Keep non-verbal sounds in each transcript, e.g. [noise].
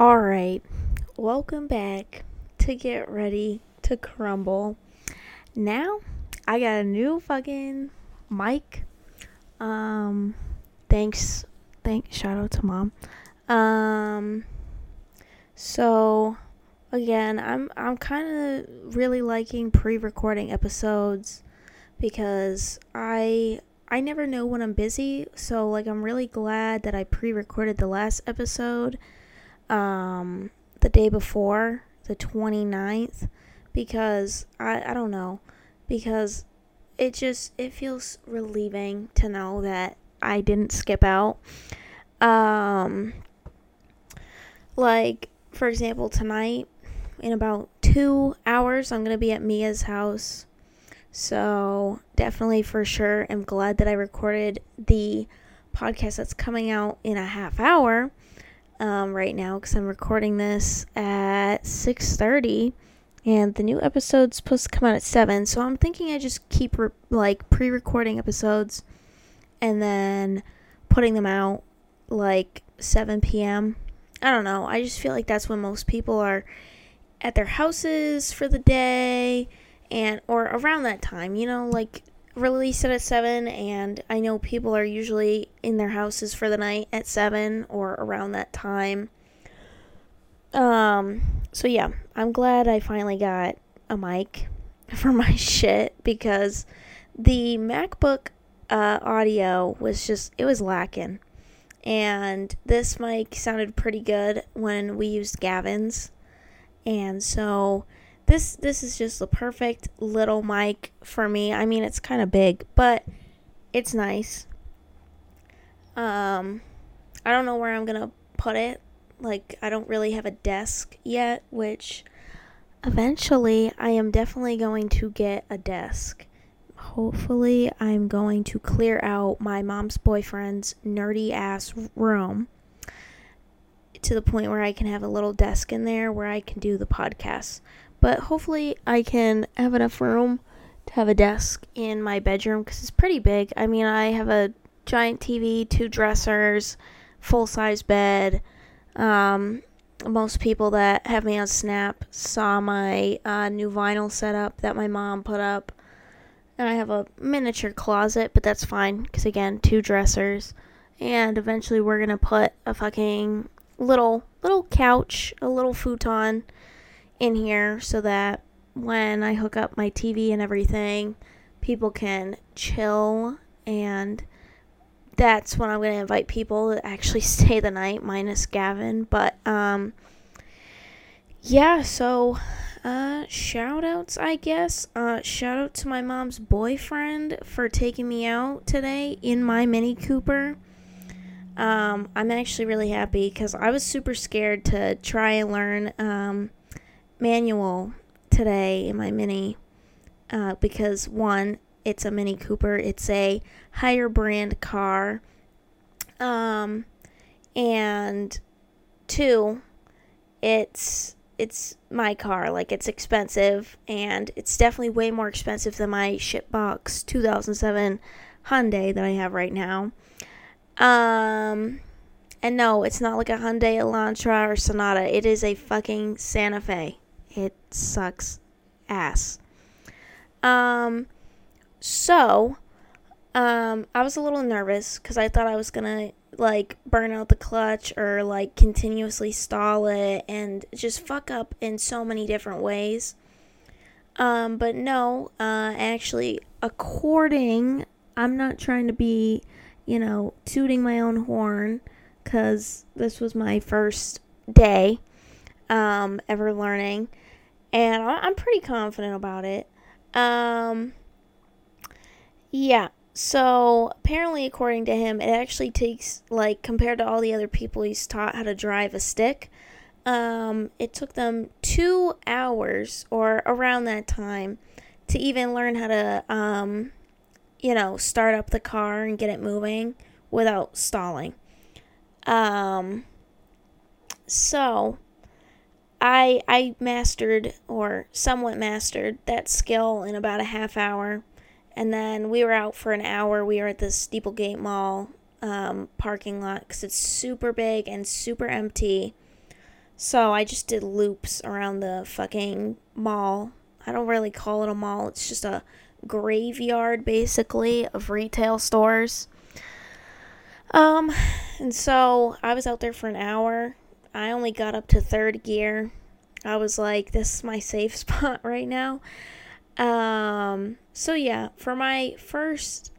All right, welcome back to Get Ready to Crumble. Now, I got a new fucking mic. Um, thanks, thank, shout out to mom. Um, so again, I'm I'm kind of really liking pre-recording episodes because I I never know when I'm busy, so like I'm really glad that I pre-recorded the last episode um the day before, the 29th because I I don't know, because it just it feels relieving to know that I didn't skip out. Um like for example, tonight in about 2 hours I'm to be at Mia's house so, definitely for sure, I'm glad that I recorded the podcast that's coming out in a half hour um, right now because I'm recording this at 6:30, and the new episode's supposed to come out at seven. So I'm thinking I just keep re- like pre-recording episodes and then putting them out like 7 p.m. I don't know. I just feel like that's when most people are at their houses for the day and or around that time, you know, like release it at 7 and I know people are usually in their houses for the night at 7 or around that time. Um so yeah, I'm glad I finally got a mic [laughs] for my shit because the MacBook uh, audio was just it was lacking. And this mic sounded pretty good when we used Gavin's. And so this this is just the perfect little mic for me. I mean, it's kind of big, but it's nice. Um, I don't know where I'm gonna put it. Like, I don't really have a desk yet, which eventually I am definitely going to get a desk. Hopefully, I'm going to clear out my mom's boyfriend's nerdy ass room to the point where I can have a little desk in there where I can do the podcast. But hopefully, I can have enough room to have a desk in my bedroom because it's pretty big. I mean, I have a giant TV, two dressers, full size bed. Um, most people that have me on Snap saw my uh, new vinyl setup that my mom put up. And I have a miniature closet, but that's fine because, again, two dressers. And eventually, we're going to put a fucking little little couch, a little futon in here so that when I hook up my TV and everything, people can chill and that's when I'm going to invite people to actually [laughs] stay the night minus Gavin, but um yeah, so uh shout outs I guess. Uh shout out to my mom's boyfriend for taking me out today in my Mini Cooper. Um I'm actually really happy cuz I was super scared to try and learn um manual today in my Mini uh, because one, it's a Mini Cooper. It's a higher brand car. Um, and two, it's it's my car. Like it's expensive, and it's definitely way more expensive than my shitbox 2007 Hyundai that I have right now. Um, and no, it's not like a Hyundai Elantra or Sonata. It is a fucking Santa Fe it sucks ass. Um, so, um, I was a little nervous because I thought I was gonna like burn out the clutch or like continuously stall it and just fuck up in so many different ways. Um, but no, uh, actually, according, I'm not trying to be, you know, tooting my own horn because this was my first day um, ever learning and I'm pretty confident about it. Um, yeah. So apparently, according to him, it actually takes like compared to all the other people he's taught how to drive a stick. Um, it took them two hours or around that time to even learn how to, um, you know, start up the car and get it moving without stalling. Um, so I I mastered or somewhat mastered that skill in about a half hour, and then we were out for an hour. We were at the Steeplegate Mall um, parking lot because it's super big and super empty. So I just did loops around the fucking mall. I don't really call it a mall, it's just a graveyard basically of retail stores. Um, and so I was out there for an hour. I only got up to third gear. I was like, this is my safe [laughs] spot right now. Um, so yeah, for my first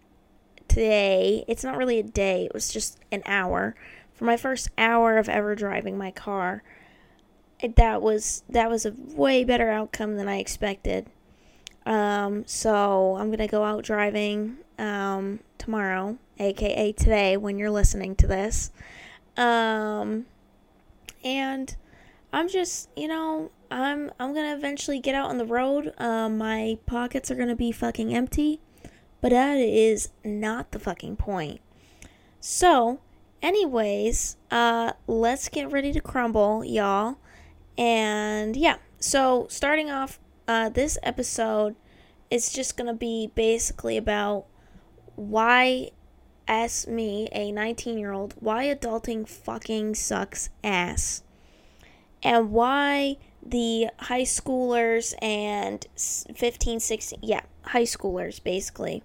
day, it's not really a day, it was just an hour. For my first hour of ever driving my car, that was that was a way better outcome than I expected. Um, so I'm gonna go out driving um, tomorrow, aka today, when you're listening to this. Um, and I'm just, you know, I'm I'm gonna eventually get out on the road. Um, my pockets are gonna be fucking empty, but that is not the fucking point. So, anyways, uh, let's get ready to crumble, y'all. And yeah, so starting off, uh, this episode is just gonna be basically about why, as me, a 19 year old, why adulting fucking sucks ass? And why the high schoolers and 15 16 yeah high schoolers basically.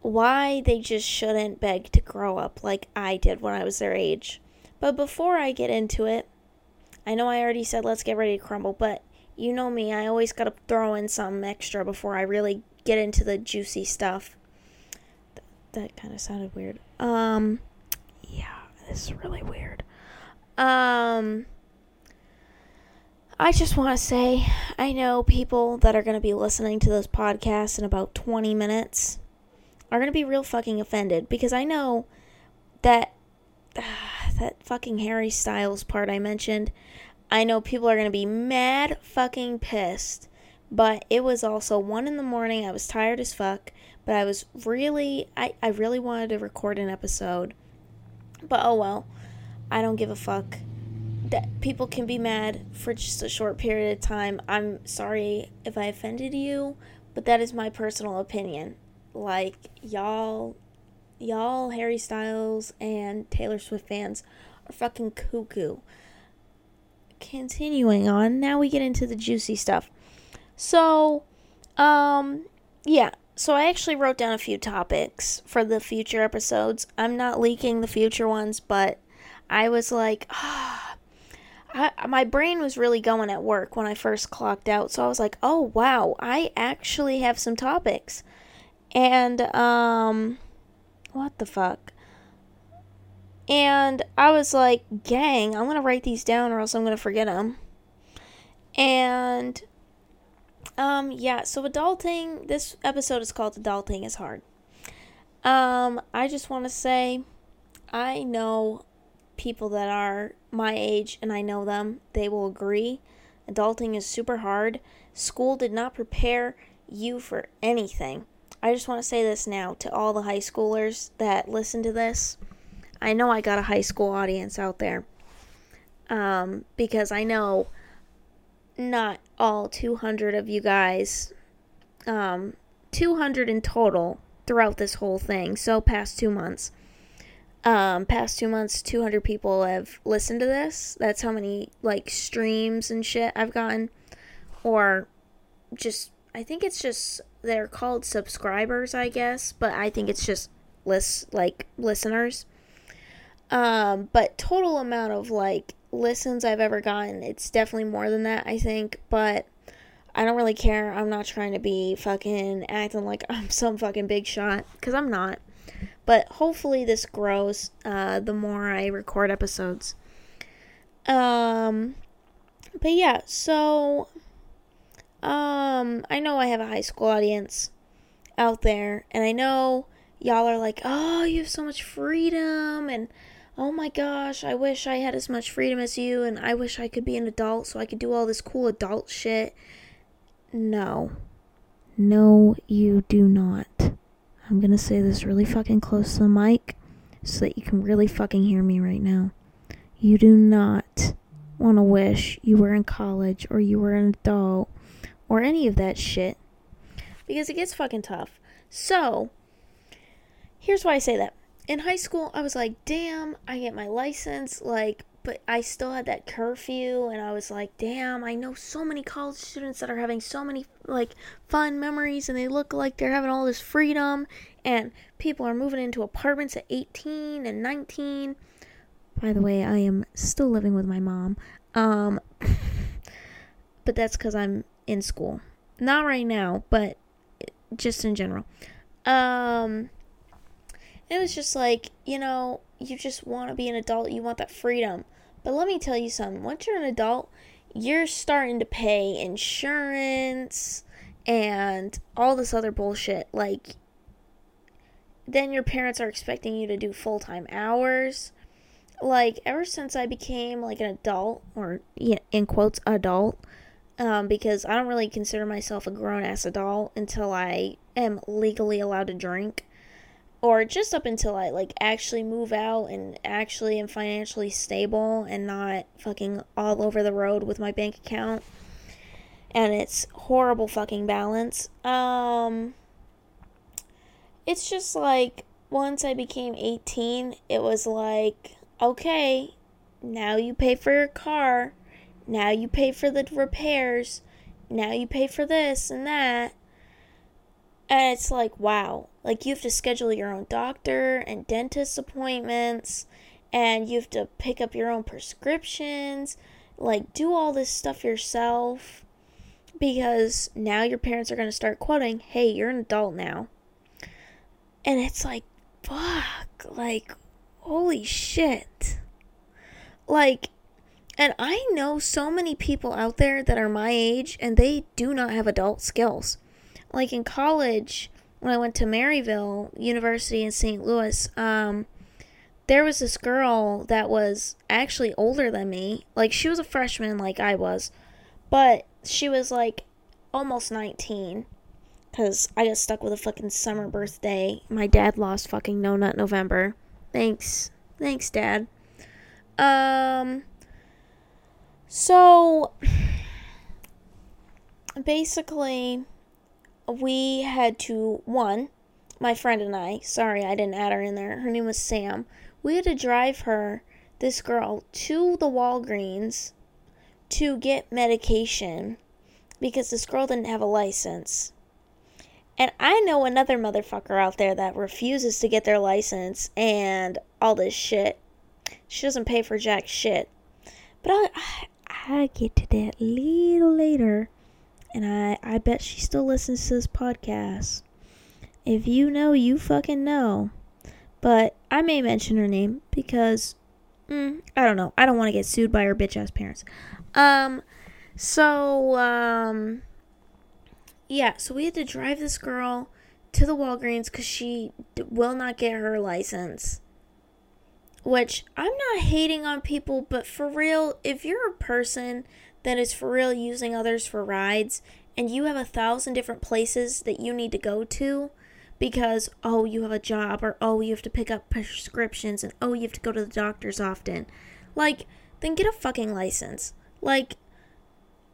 Why they just shouldn't beg to grow up like i did when i was their age. But before i get into it i know i already said let's get ready to crumble but you know me i always gotta throw in some extra before i really get into the juicy stuff that kind of sounded weird um yeah this is really weird um I just want to say I know people that are going to be listening to this podcast in about 20 minutes are going to be real fucking offended because I know that uh, [sighs] that fucking Harry Styles part I mentioned. I know people are going to be mad fucking pissed, but it was also 1 in the morning. I was tired as fuck, but I was really I I really wanted to record an episode. But oh well. I don't give a fuck that people can be mad for just a short period of time. I'm sorry if I offended you, but that is my personal opinion. Like y'all y'all Harry Styles and Taylor Swift fans are fucking cuckoo. Continuing on, now we get into the juicy stuff. So, um yeah, so I actually wrote down a few topics for the future episodes. I'm not leaking the future ones, but I was like, ah, [sighs] I, my brain was really going at work when I first clocked out. So I was like, oh, wow, I actually have some topics. And, um, what the fuck? And I was like, gang, I'm going to write these down or else I'm going to forget them. And, um, yeah, so adulting, this episode is called Adulting is Hard. Um, I just want to say, I know people that are my age and I know them, they will agree. Adulting is super hard. School did not prepare you for anything. I just want to say this now to all the high schoolers that listen to this. I know I got a high school audience out there. Um, because I know not all 200 of you guys, um, 200 in total throughout this whole thing, so past two months um, past two months, 200 people have listened to this. That's how many, like, streams and shit I've gotten. Or just, I think it's just, they're called subscribers, I guess. But I think it's just, list, like, listeners. Um, but total amount of, like, listens I've ever gotten, it's definitely more than that, I think. But I don't really care. I'm not trying to be fucking acting like [laughs] I'm some fucking big shot. Because I'm not. But hopefully this grows uh, the more I record episodes. Um, but yeah, so um, I know I have a high school audience out there, and I know y'all are like, oh, you have so much freedom, and oh my gosh, I wish I had as much freedom as you, and I wish I could be an adult so I could do all this cool adult shit. No. No, you do not. I'm gonna say this really fucking close to the mic so that you can really fucking hear me right now. You do not want to wish you were in college or you were an adult or any of that shit because it gets fucking tough. So, here's why I say that. In high school, I was like, damn, I get my license like but I still had that curfew, and I was like, damn, I know so many college students that are having so many like fun memories, and they look like they're having all this freedom, and people are moving into apartments at 18 and 19. By the way, I am still living with my mom. Um, [laughs] but that's because I'm in school. Not right now, but just in general. Um, it was just like, you know, you just want to be an adult, you want that freedom. But let me tell you something once you're an adult, you're starting to pay insurance and all this other bullshit. Like, then your parents are expecting you to do full time hours. Like, ever since I became like an adult, or in quotes, adult, um, because I don't really consider myself a grown ass adult until I am legally allowed to drink or just up until I like actually move out and actually am financially stable and not fucking all over the road with my bank account and it's horrible fucking balance. Um it's just like once I became 18, it was like, okay, now you pay for your car. Now you pay for the repairs. Now you pay for this and that. And it's like, wow. Like, you have to schedule your own doctor and dentist appointments, and you have to pick up your own prescriptions. Like, do all this stuff yourself because now your parents are going to start quoting, hey, you're an adult now. And it's like, fuck. Like, holy shit. Like, and I know so many people out there that are my age and they do not have adult skills like in college when I went to Maryville University in St. Louis, um, there was this girl that was actually older than me. Like she was a freshman, like I was, but she was like almost 19 because I got stuck with a fucking summer birthday. My dad lost fucking No Nut November. Thanks. Thanks, Dad. Um, so [sighs] basically we had to one my friend and I, sorry I didn't add her in there. Her name was Sam. We had to drive her, this girl, to the Walgreens to get medication because this girl didn't have a license. And I know another motherfucker out there that refuses to get their license and all this shit. She doesn't pay for jack shit. But I, I, I get to that a little later and I, I bet she still listens to this podcast. If you know, you fucking know. But I may mention her name because mm, I don't know. I don't want to get sued by her bitch ass parents. Um, so um, yeah. So we had to drive this girl to the Walgreens because she d- will not get her license. Which I'm not hating on people, but for real, if you're a person that is for real using others for rides. And you have a thousand different places that you need to go to because oh you have a job or oh you have to pick up prescriptions and oh you have to go to the doctors often. Like then get a fucking license. Like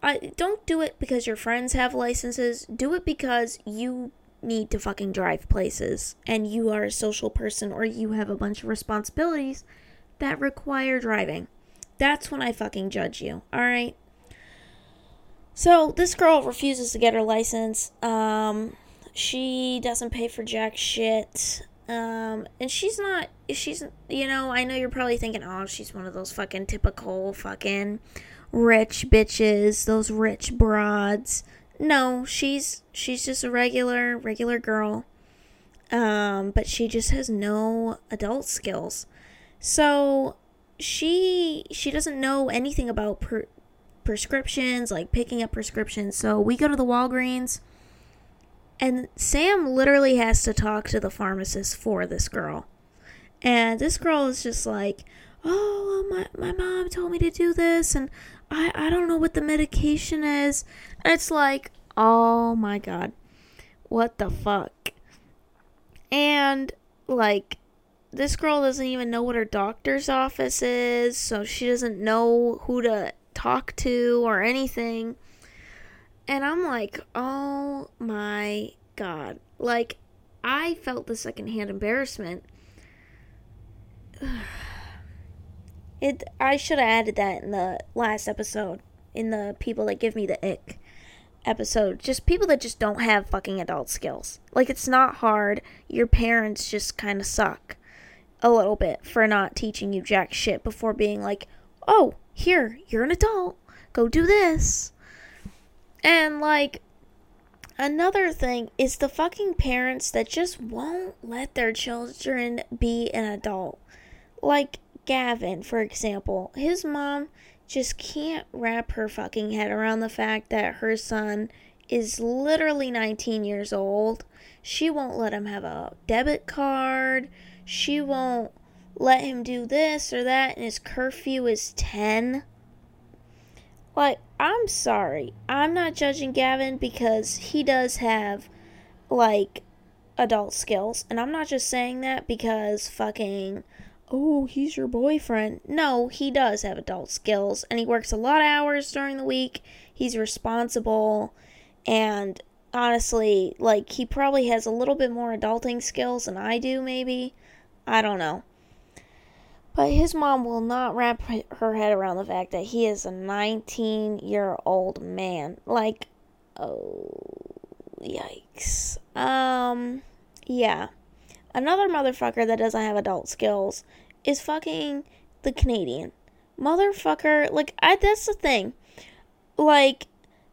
I don't do it because your friends have licenses. Do it because you need to fucking drive places and you are a social person or you have a bunch of responsibilities that require driving. That's when I fucking judge you all right so this girl refuses to get her license. Um, she doesn't pay for jack shit. Um, and she's not, she's, you know, I know you're probably thinking, oh, she's one of those fucking typical fucking rich bitches, those rich broads. No, she's, she's just a regular, regular girl. Um, but she just has no adult skills. So she, she doesn't know anything about per, prescriptions, like picking up prescriptions. So we go to the Walgreens, and Sam literally has to talk to the pharmacist for this girl. And this girl is just like, oh, my, my mom told me to do this, and I, I don't know what the medication is. And it's like, oh my god, what the fuck? And, like, this girl doesn't even know what her doctor's office is, so she doesn't know who to talk to or anything. And I'm like, oh my god. Like, I felt the secondhand embarrassment. [sighs] It I should have added that in the last episode in the people that give me the ick episode. Just people that just don't have fucking adult skills. Like it's not hard. Your parents just kind of suck a little bit for not teaching you jack shit before being like, "Oh, here, you're an adult. Go do this." And like another thing is the fucking parents that just won't let their children be an adult. Like Gavin, for example, his mom just can't wrap her fucking head around the fact that her son is literally 19 years old. She won't let him have a debit card. She won't let him do this or that, and his curfew is 10. Like, I'm sorry. I'm not judging Gavin because he does have, like, adult skills. And I'm not just saying that because fucking oh, he's your boyfriend. No, he does have adult skills and he works a lot of hours during the week. He's responsible and honestly, like he probably has a little bit more adulting skills than I do maybe. I don't know. But his mom will not wrap her head around the fact that he is a 19 year old man. Like, oh, yikes. Um, yeah. Another motherfucker that doesn't have adult skills is fucking the Canadian. Motherfucker, like, I, that's the thing. Like,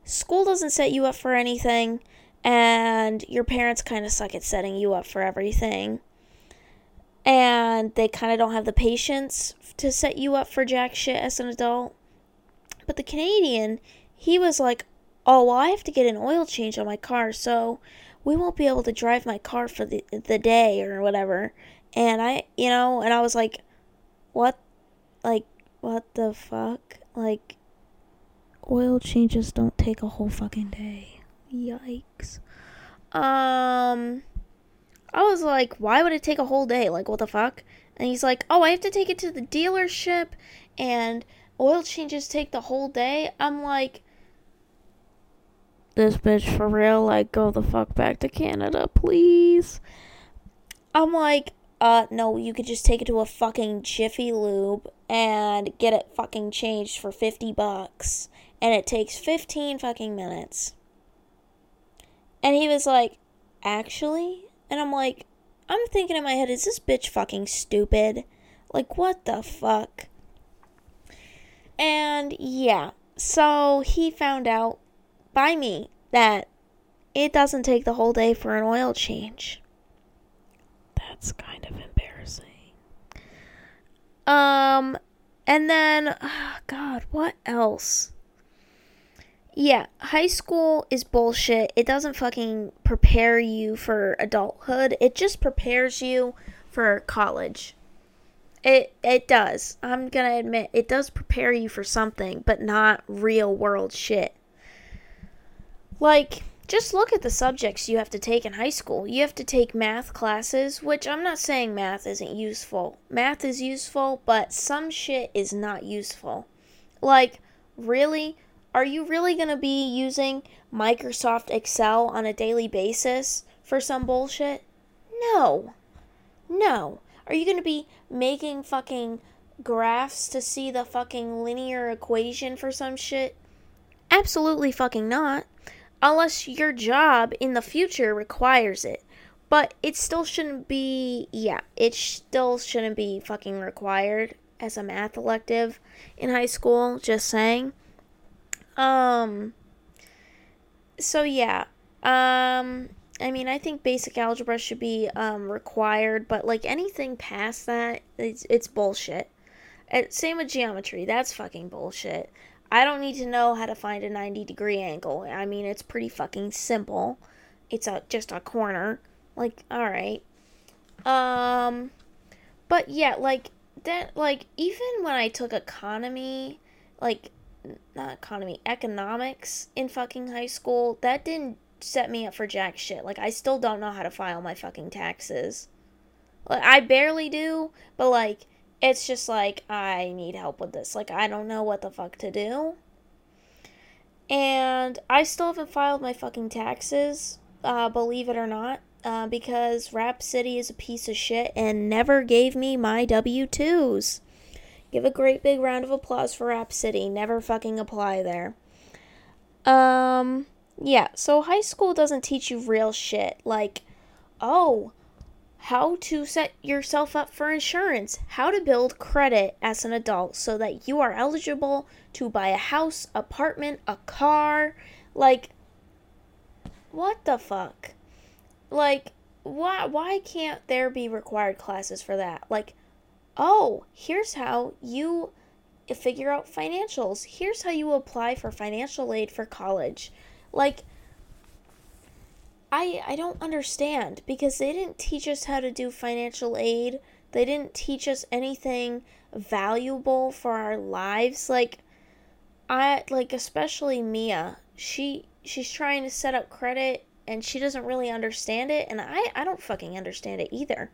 school doesn't set you up for anything, and your parents kind of suck at setting you up for everything. And they kind of don't have the patience to set you up for jack shit as an adult. But the Canadian, he was like, oh, well, I have to get an oil change on my car, so we won't be able to drive my car for the, the day or whatever. And I, you know, and I was like, what? Like, what the fuck? Like, oil changes don't take a whole fucking day. Yikes. Um, I was like, why would it take a whole day? Like, what the fuck? And he's like, oh, I have to take it to the dealership and oil changes take the whole day. I'm like, this bitch for real? Like, go the fuck back to Canada, please. I'm like, uh, no, you could just take it to a fucking Jiffy Lube and get it fucking changed for 50 bucks. And it takes 15 fucking minutes. And he was like, actually? And I'm like, I'm thinking in my head, is this bitch fucking stupid? Like, what the fuck? And yeah, so he found out by me that it doesn't take the whole day for an oil change. That's kind of embarrassing. Um, and then, oh God, what else? Yeah, high school is bullshit. It doesn't fucking prepare you for adulthood. It just prepares you for college. It it does. I'm going to admit it does prepare you for something, but not real world shit. Like just look at the subjects you have to take in high school. You have to take math classes, which I'm not saying math isn't useful. Math is useful, but some shit is not useful. Like, really? Are you really going to be using Microsoft Excel on a daily basis for some bullshit? No. No. Are you going to be making fucking graphs to see the fucking linear equation for some shit? Absolutely fucking not unless your job in the future requires it. But it still shouldn't be, yeah, it still shouldn't be fucking required as a math elective in high school, just saying. Um, so yeah, um, I mean, I think basic algebra should be um, required, but like anything past that, it's, it's bullshit. And same with geometry, that's fucking bullshit. I don't need to know how to find a 90 degree angle. I mean, it's pretty fucking simple. It's a just a corner. Like, all right. Um but yeah, like that like even when I took economy, like not economy, economics in fucking high school, that didn't set me up for jack shit. Like I still don't know how to file my fucking taxes. Like I barely do, but like it's just like I need help with this. Like I don't know what the fuck to do. And I still haven't filed my fucking taxes, uh, believe it or not, uh, because Rap City is a piece of shit and never gave me my W 2s. Give a great big round of applause for Rap City. Never fucking apply there. Um, yeah, so high school doesn't teach you real shit. Like, oh, how to set yourself up for insurance, how to build credit as an adult so that you are eligible to buy a house, apartment, a car. Like, what the fuck? Like, why why can't there be required classes for that? Like, oh, here's how you figure out financials. Here's how you apply for financial aid for college. Like I I don't understand because they didn't teach us how to do financial aid. They didn't teach us anything valuable for our lives like I like especially Mia. She she's trying to set up credit and she doesn't really understand it and I I don't fucking understand it either.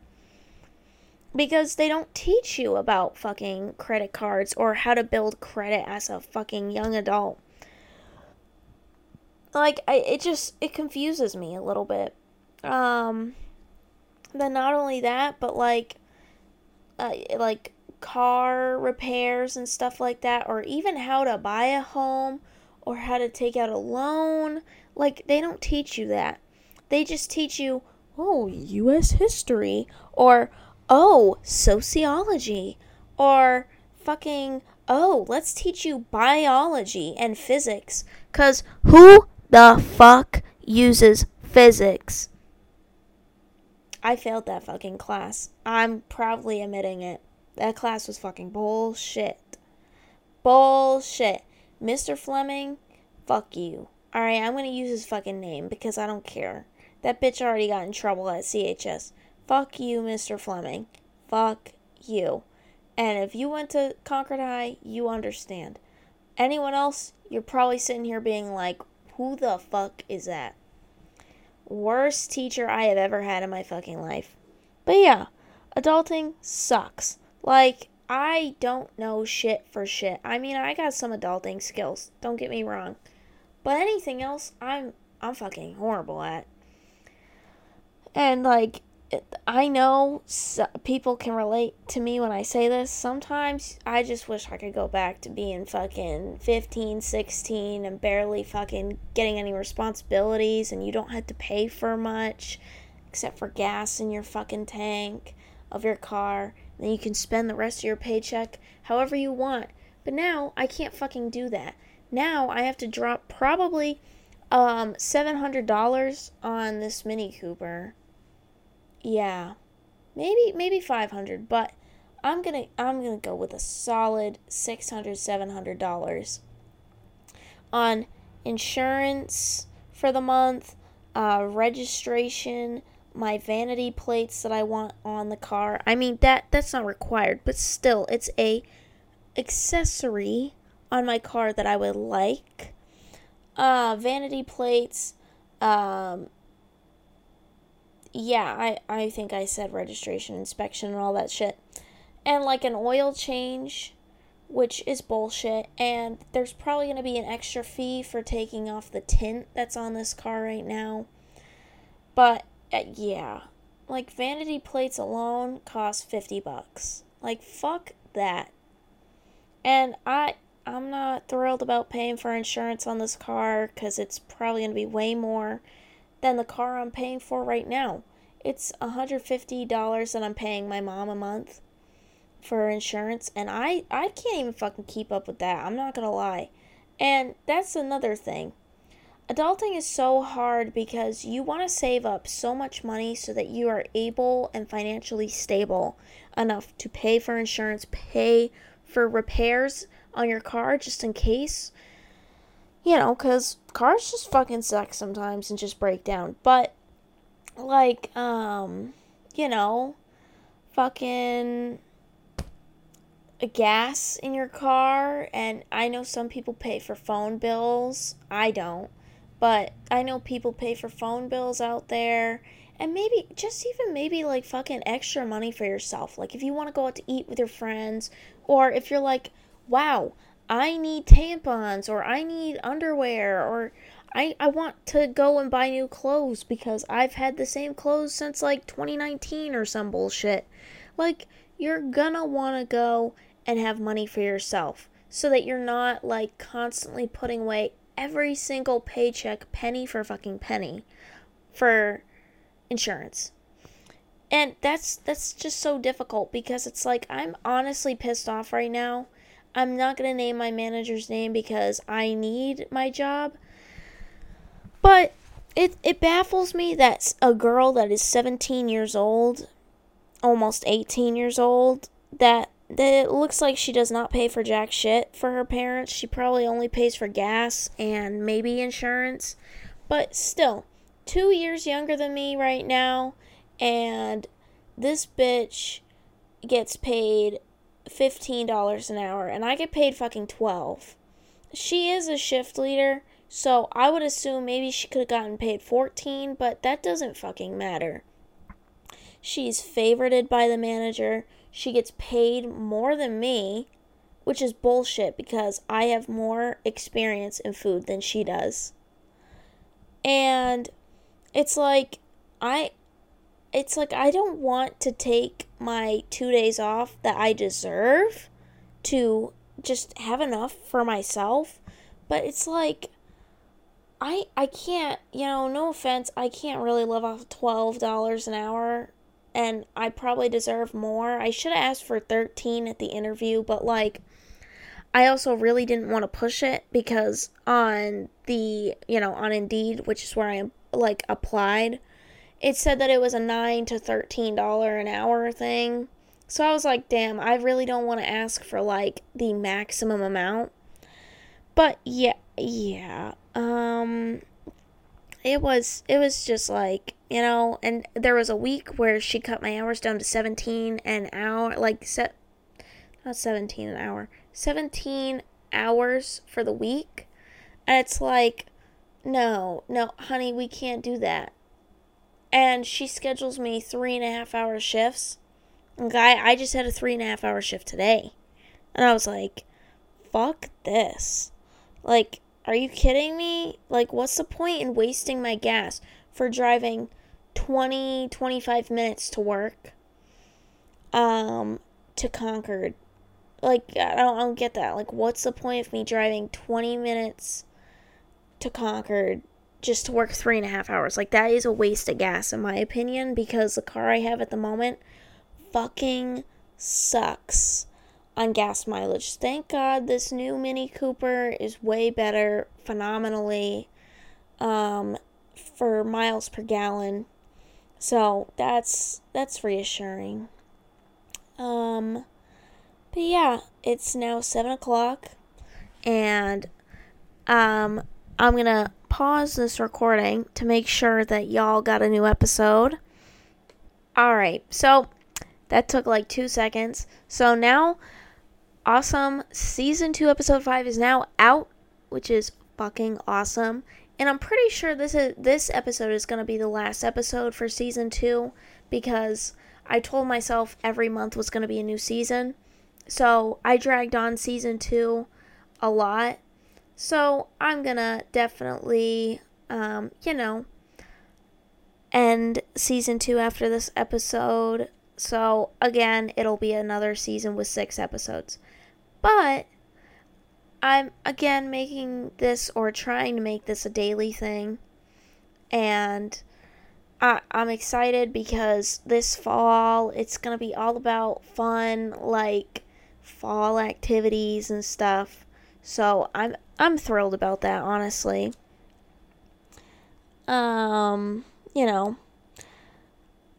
Because they don't teach you about fucking credit cards or how to build credit as a fucking young adult. Like I, it just it confuses me a little bit. Um then not only that but like uh, like car repairs and stuff like that or even how to buy a home or how to take out a loan. Like they don't teach you that. They just teach you oh US history or oh sociology or fucking oh let's teach you biology and physics cuz who the fuck uses physics? I failed that fucking class. I'm proudly admitting it. That class was fucking bullshit. Bullshit. Mr. Fleming, fuck you. Alright, I'm gonna use his fucking name because I don't care. That bitch already got in trouble at CHS. Fuck you, Mr. Fleming. Fuck you. And if you went to Concord High, you understand. Anyone else, you're probably sitting here being like, who the fuck is that? Worst teacher I have ever had in my fucking life. But yeah, adulting sucks. Like, I don't know shit for shit. I mean, I got some adulting skills. Don't get me wrong. But anything else, I'm I'm fucking horrible at. And like I know people can relate to me when I say this. Sometimes I just wish I could go back to being fucking 15, 16 and barely fucking getting any responsibilities and you don't have to pay for much except for gas in your fucking tank of your car. And then you can spend the rest of your paycheck however you want. But now I can't fucking do that. Now I have to drop probably um $700 on this Mini Cooper yeah. Maybe maybe 500, but I'm going to I'm going to go with a solid 600 700 dollars on insurance for the month, uh, registration, my vanity plates that I want on the car. I mean that that's not required, but still it's a accessory on my car that I would like. Uh, vanity plates, um, yeah, I, I think I said registration, inspection, and all that shit. And like an oil change, which is bullshit. And there's probably going to be an extra fee for taking off the tint that's on this car right now. But uh, yeah, like vanity plates alone cost 50 bucks. Like fuck that. And I I'm not thrilled about paying for insurance on this car cuz it's probably going to be way more than the car I'm paying for right now. It's $150 that I'm paying my mom a month for insurance and I I can't even fucking keep up with that. I'm not going to lie. And that's another thing. Adulting is so hard because you want to save up so much money so that you are able and financially stable enough to pay for insurance, pay for repairs on your car just in case you know, because cars just fucking suck sometimes and just break down. But, like, um, you know, fucking a gas in your car. And I know some people pay for phone bills. I don't. But I know people pay for phone bills out there. And maybe, just even maybe like fucking extra money for yourself. Like if you want to go out to eat with your friends, or if you're like, wow, I need tampons or I need underwear or I, I want to go and buy new clothes because I've had the same clothes since like 2019 or some bullshit. Like, you're gonna want to go and have money for yourself so that you're not like constantly putting away every single paycheck penny for fucking penny for insurance. And that's that's just so difficult because it's like I'm honestly pissed off right now. I'm not going to name my manager's name because I need my job. But it it baffles me that a girl that is 17 years old, almost 18 years old, that that it looks like she does not pay for jack shit for her parents. She probably only pays for gas and maybe insurance. But still, 2 years younger than me right now and this bitch gets paid $15 an hour and I get paid fucking 12. She is a shift leader, so I would assume maybe she could have gotten paid 14, but that doesn't fucking matter. She's favorited by the manager. She gets paid more than me, which is bullshit because I have more experience in food than she does. And it's like I it's like I don't want to take my 2 days off that I deserve to just have enough for myself, but it's like I I can't, you know, no offense, I can't really live off $12 an hour and I probably deserve more. I should have asked for 13 at the interview, but like I also really didn't want to push it because on the, you know, on Indeed, which is where I like applied, it said that it was a 9 to 13 dollar an hour thing. So I was like, damn, I really don't want to ask for like the maximum amount. But yeah, yeah. Um it was it was just like, you know, and there was a week where she cut my hours down to 17 an hour, like set not 17 an hour. 17 hours for the week. And it's like, no, no, honey, we can't do that and she schedules me three and a half hour shifts. Guy, I just had a three and a half hour shift today. And I was like, fuck this. Like, are you kidding me? Like, what's the point in wasting my gas for driving 20, 25 minutes to work? Um, to Concord. Like, I don't, I don't get that. Like, what's the point of me driving 20 minutes to Concord just to work three and a half hours. Like, that is a waste of gas, in my opinion, because the car I have at the moment fucking sucks on gas mileage. Thank God this new Mini Cooper is way better, phenomenally, um, for miles per gallon. So that's that's reassuring. Um, but yeah, it's now seven o'clock, and um, I'm gonna pause this recording to make sure that y'all got a new episode. Alright, so that took like two seconds. So now, awesome. Season 2, episode 5 is now out, which is fucking awesome. And I'm pretty sure this is this episode is going to be the last episode for season 2 because I told myself every month was going to be a new season. So, I dragged on season 2 a lot so I'm gonna definitely, um, you know, end season two after this episode. So again, it'll be another season with six episodes. But I'm again making this or trying to make this a daily thing. And I, I'm excited because this fall it's going to be all about fun, like fall activities and stuff. So I'm I'm thrilled about that, honestly. Um, you know,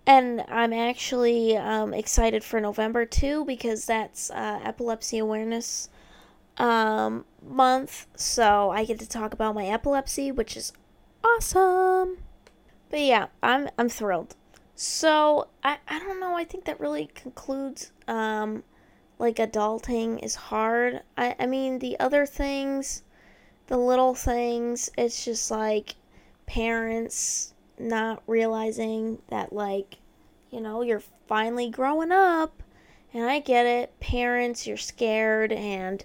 and I'm actually um, excited for November too because that's uh, Epilepsy Awareness um, Month. So I get to talk about my epilepsy, which is awesome. But yeah, I'm I'm thrilled. So I I don't know. I think that really concludes um, like adulting is hard. I I mean the other things the little things. It's just like parents not realizing that, like, you know, you're finally growing up. And I get it. Parents, you're scared and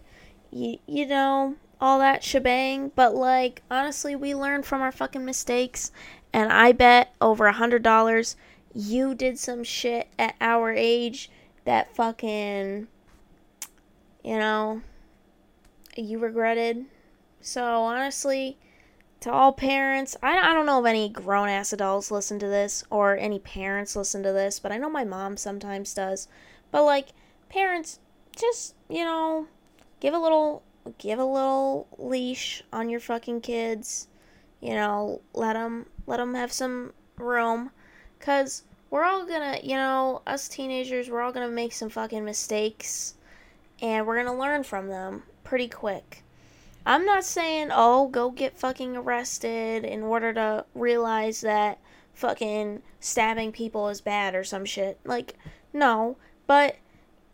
you, you know, all that shebang. But, like, honestly, we learn from our fucking mistakes. And I bet over a hundred dollars you did some shit at our age that fucking you know, you regretted. So honestly, to all parents, I, I don't know if any grown ass adults listen to this or any parents listen to this, but I know my mom sometimes does. But like parents, just you know, give a little give a little leash on your fucking kids. You know, let them let them have some room, cause we're all gonna, you know, us teenagers, we're all gonna make some fucking mistakes, and we're gonna learn from them pretty quick. I'm not saying, oh, go get fucking arrested in order to realize that fucking stabbing people is bad or some shit. Like, no. But,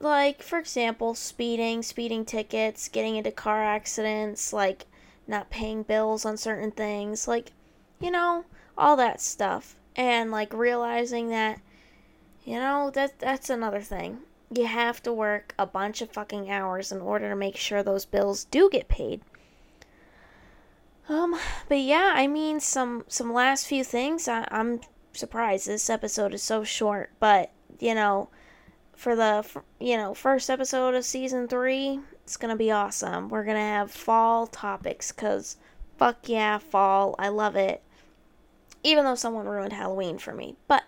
like, for example, speeding, speeding tickets, getting into car accidents, like, not paying bills on certain things, like, you know, all that stuff. And, like, realizing that, you know, that that's another thing. You have to work a bunch of fucking hours in order to make sure those bills do get paid. Um, but yeah, I mean, some some last few things. I, I'm surprised this episode is so short, but you know, for the you know first episode of season three, it's gonna be awesome. We're gonna have fall topics, cause fuck yeah, fall. I love it. Even though someone ruined Halloween for me, but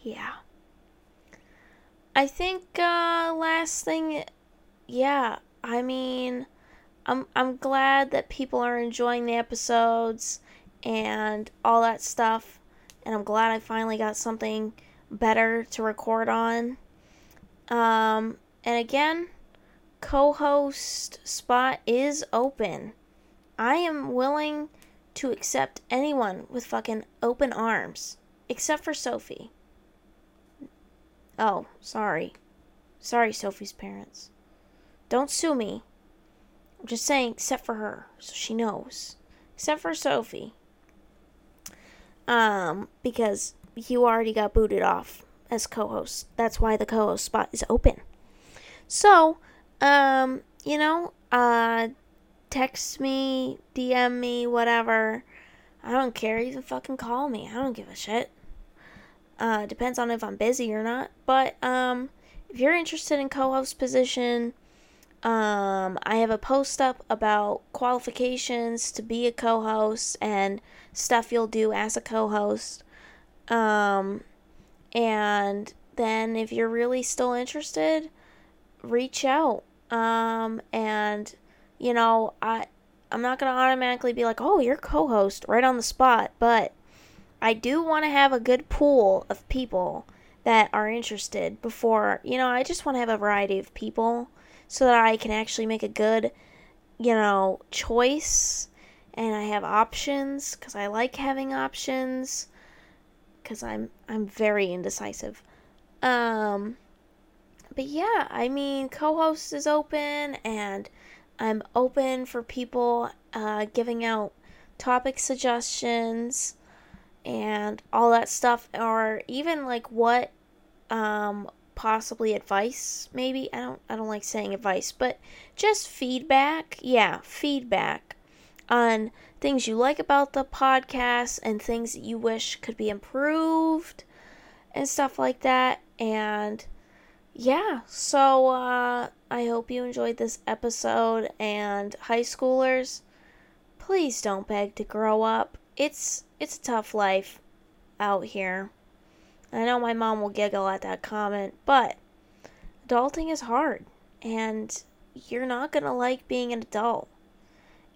yeah. I think uh, last thing, yeah. I mean I'm I'm glad that people are enjoying the episodes and all that stuff. And I'm glad I finally got something better to record on. Um, and again, co-host spot is open. I am willing to accept anyone with fucking open arms, except for Sophie. Oh, sorry. Sorry, Sophie's parents. Don't sue me. I'm just saying, except for her, so she knows. Except for Sophie. Um, because you already got booted off as co-host. That's why the co-host spot is open. So, um, you know, uh, text me, DM me, whatever. I don't care. Even fucking call me. I don't give a shit. Uh, depends on if I'm busy or not. But um, if you're interested in co-host position, um, I have a post up about qualifications to be a co host and stuff you'll do as a co host. Um, and then if you're really still interested, reach out. Um, and, you know, I. I'm not to automatically be like, oh, you're co host right on the spot, but I do want to have a good pool of people that are interested before, you know, I just want to have a variety of people so that I can actually make a good, you know, choice and I have options cuz I like having options cuz I'm I'm very indecisive. Um but yeah, I mean, co-host is open and I'm open for people uh, giving out topic suggestions and all that stuff or even like what um possibly advice maybe? I don't i don't like saying advice but just feedback. Yeah feedback on things you like about the podcast and things that you wish could be improved and stuff like that. And yeah so uh i hope you enjoyed this episode. And high schoolers please don't beg to grow up it's it's a tough life out here I know my mom will giggle at that comment, but adulting is hard. And you're not going to like being an adult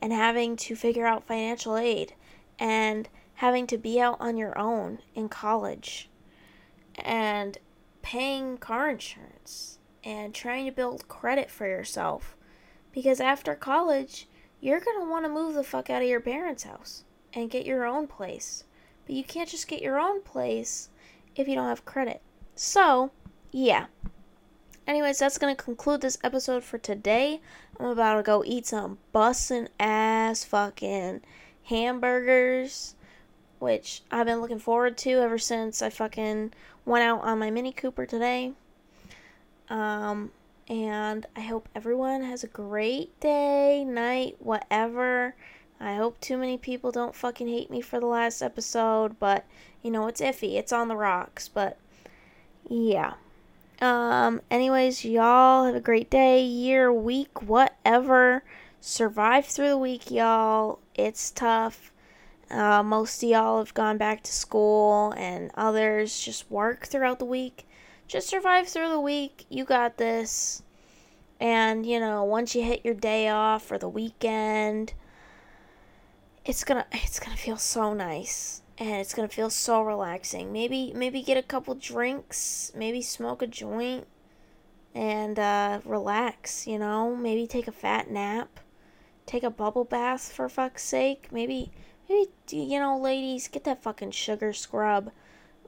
and having to figure out financial aid and having to be out on your own in college and paying car insurance and trying to build credit for yourself. Because after college, you're going to want to move the fuck out of your parents' house and get your own place. But you can't just get your own place if you don't have credit. So, yeah. Anyways, that's going to conclude this episode for today. I'm about to go eat some bussin' ass fucking hamburgers, which I've been looking forward to ever since I fucking went out on my Mini Cooper today. Um, and I hope everyone has a great day, night, whatever. I hope too many people don't fucking hate me for the last episode, but you know, it's iffy. It's on the rocks, but yeah. Um, anyways, y'all have a great day, year, week, whatever. Survive through the week, y'all. It's tough. Uh, most of y'all have gone back to school, and others just work throughout the week. Just survive through the week. You got this. And, you know, once you hit your day off or the weekend, it's gonna it's gonna feel so nice and it's gonna feel so relaxing. Maybe maybe get a couple drinks, maybe smoke a joint, and uh, relax. You know, maybe take a fat nap, take a bubble bath for fuck's sake. Maybe maybe you know, ladies, get that fucking sugar scrub,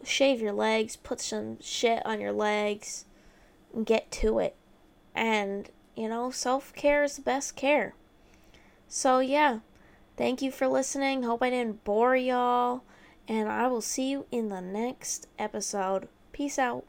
shave your legs, put some shit on your legs, and get to it. And you know, self care is the best care. So yeah. Thank you for listening. Hope I didn't bore y'all. And I will see you in the next episode. Peace out.